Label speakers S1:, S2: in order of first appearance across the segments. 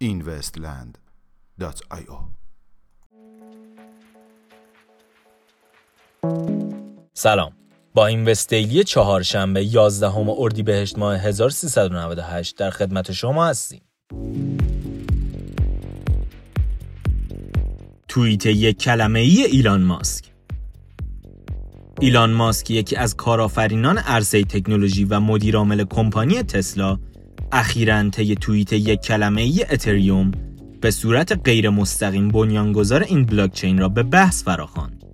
S1: investland.io
S2: سلام. با این وستیلی چهارشنبه 11 همه اردیبهشت ماه 1398 در خدمت شما هستیم. توییت یک کلمه ای ایلان ماسک. ایلان ماسک یکی از کارآفرینان عرصه تکنولوژی و مدیرعامل کمپانی تسلا اخیرا طی توییت یک کلمه ای اتریوم به صورت غیر مستقیم بنیانگذار این بلاکچین را به بحث فراخواند.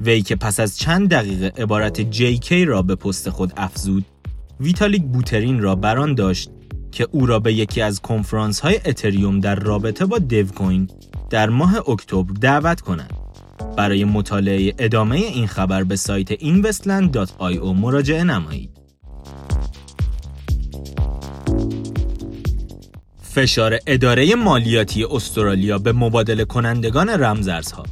S2: وی که پس از چند دقیقه عبارت JK را به پست خود افزود، ویتالیک بوترین را بران داشت که او را به یکی از کنفرانس های اتریوم در رابطه با دیو کوین در ماه اکتبر دعوت کند. برای مطالعه ادامه این خبر به سایت investland.io مراجعه نمایید. فشار اداره مالیاتی استرالیا به مبادله کنندگان رمزارزها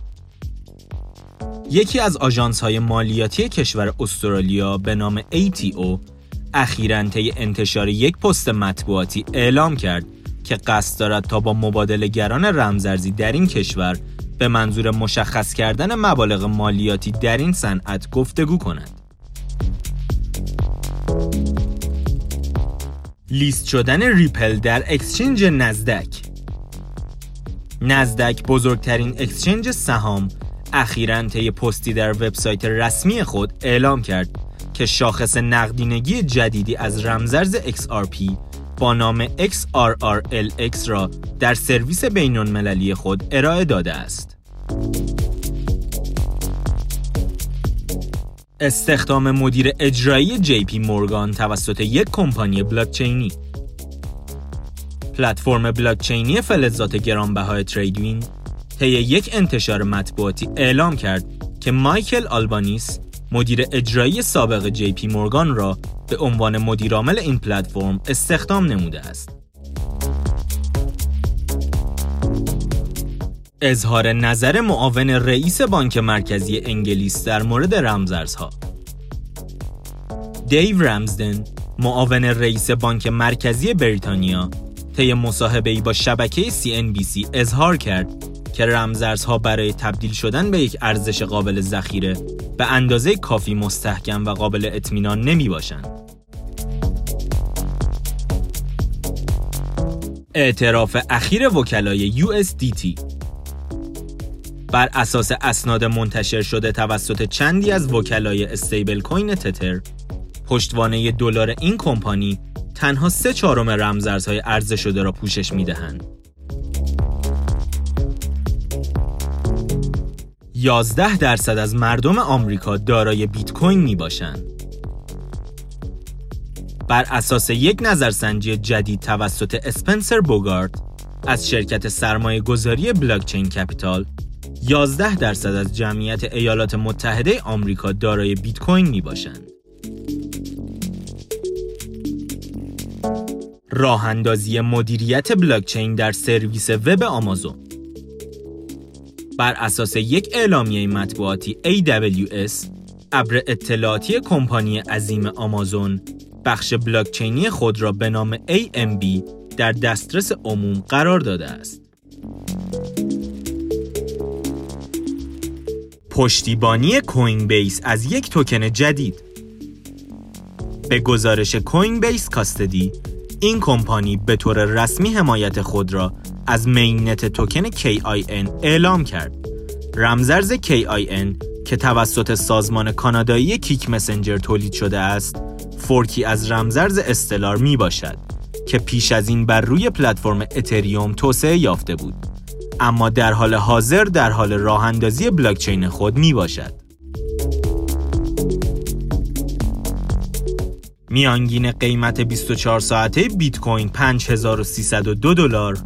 S2: یکی از آژانس های مالیاتی کشور استرالیا به نام ATO اخیراً طی انتشار یک پست مطبوعاتی اعلام کرد که قصد دارد تا با مبادله گران رمزارزی در این کشور به منظور مشخص کردن مبالغ مالیاتی در این صنعت گفتگو کند. لیست شدن ریپل در exchange Nasdaq Nasdaq بزرگترین exchange سهام اخیرا طی پستی در وبسایت رسمی خود اعلام کرد که شاخص نقدینگی جدیدی از رمزرز XRP با نام XRPLX را در سرویس بین المللی خود ارائه داده است. استخدام مدیر اجرایی جی پی مورگان توسط یک کمپانی بلاکچینی پلتفرم بلاکچینی فلزات گرانبهای Tradewind طی یک انتشار مطبوعاتی اعلام کرد که مایکل آلبانیس مدیر اجرایی سابق جی پی مورگان را به عنوان مدیرعامل این پلتفرم استخدام نموده است. اظهار نظر معاون رئیس بانک مرکزی انگلیس در مورد رمزارزها دیو رمزدن معاون رئیس بانک مرکزی بریتانیا طی مصاحبه‌ای با شبکه CNBC اظهار کرد که رمزارزها برای تبدیل شدن به یک ارزش قابل ذخیره به اندازه کافی مستحکم و قابل اطمینان نمی باشند. اعتراف اخیر وکلای USDT بر اساس اسناد منتشر شده توسط چندی از وکلای استیبل کوین تتر پشتوانه دلار این کمپانی تنها سه چهارم رمزارزهای عرضه شده را پوشش می‌دهند. 11 درصد از مردم آمریکا دارای بیت کوین می باشند. بر اساس یک نظرسنجی جدید توسط اسپنسر بوگارد از شرکت سرمایه گذاری بلاکچین کپیتال 11 درصد از جمعیت ایالات متحده آمریکا دارای بیت کوین می باشند. راه اندازی مدیریت بلاکچین در سرویس وب آمازون بر اساس یک اعلامیه مطبوعاتی AWS ابر اطلاعاتی کمپانی عظیم آمازون بخش بلاکچینی خود را به نام AMB در دسترس عموم قرار داده است. پشتیبانی کوین بیس از یک توکن جدید به گزارش کوین بیس کاستدی این کمپانی به طور رسمی حمایت خود را از میننت توکن KIN اعلام کرد رمزرز KIN که توسط سازمان کانادایی کیک مسنجر تولید شده است فورکی از رمزرز استلار می باشد که پیش از این بر روی پلتفرم اتریوم توسعه یافته بود اما در حال حاضر در حال راه اندازی بلاکچین خود می باشد. میانگین قیمت 24 ساعته بیت کوین 5302 دلار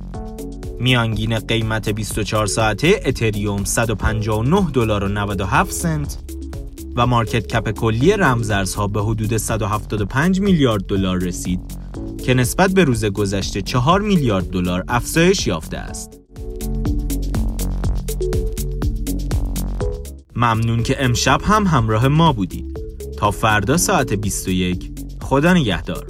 S2: میانگین قیمت 24 ساعته اتریوم 159 دلار و 97 سنت و مارکت کپ کلی رمزارزها به حدود 175 میلیارد دلار رسید که نسبت به روز گذشته 4 میلیارد دلار افزایش یافته است. ممنون که امشب هم همراه ما بودید تا فردا ساعت 21 خدا نگهدار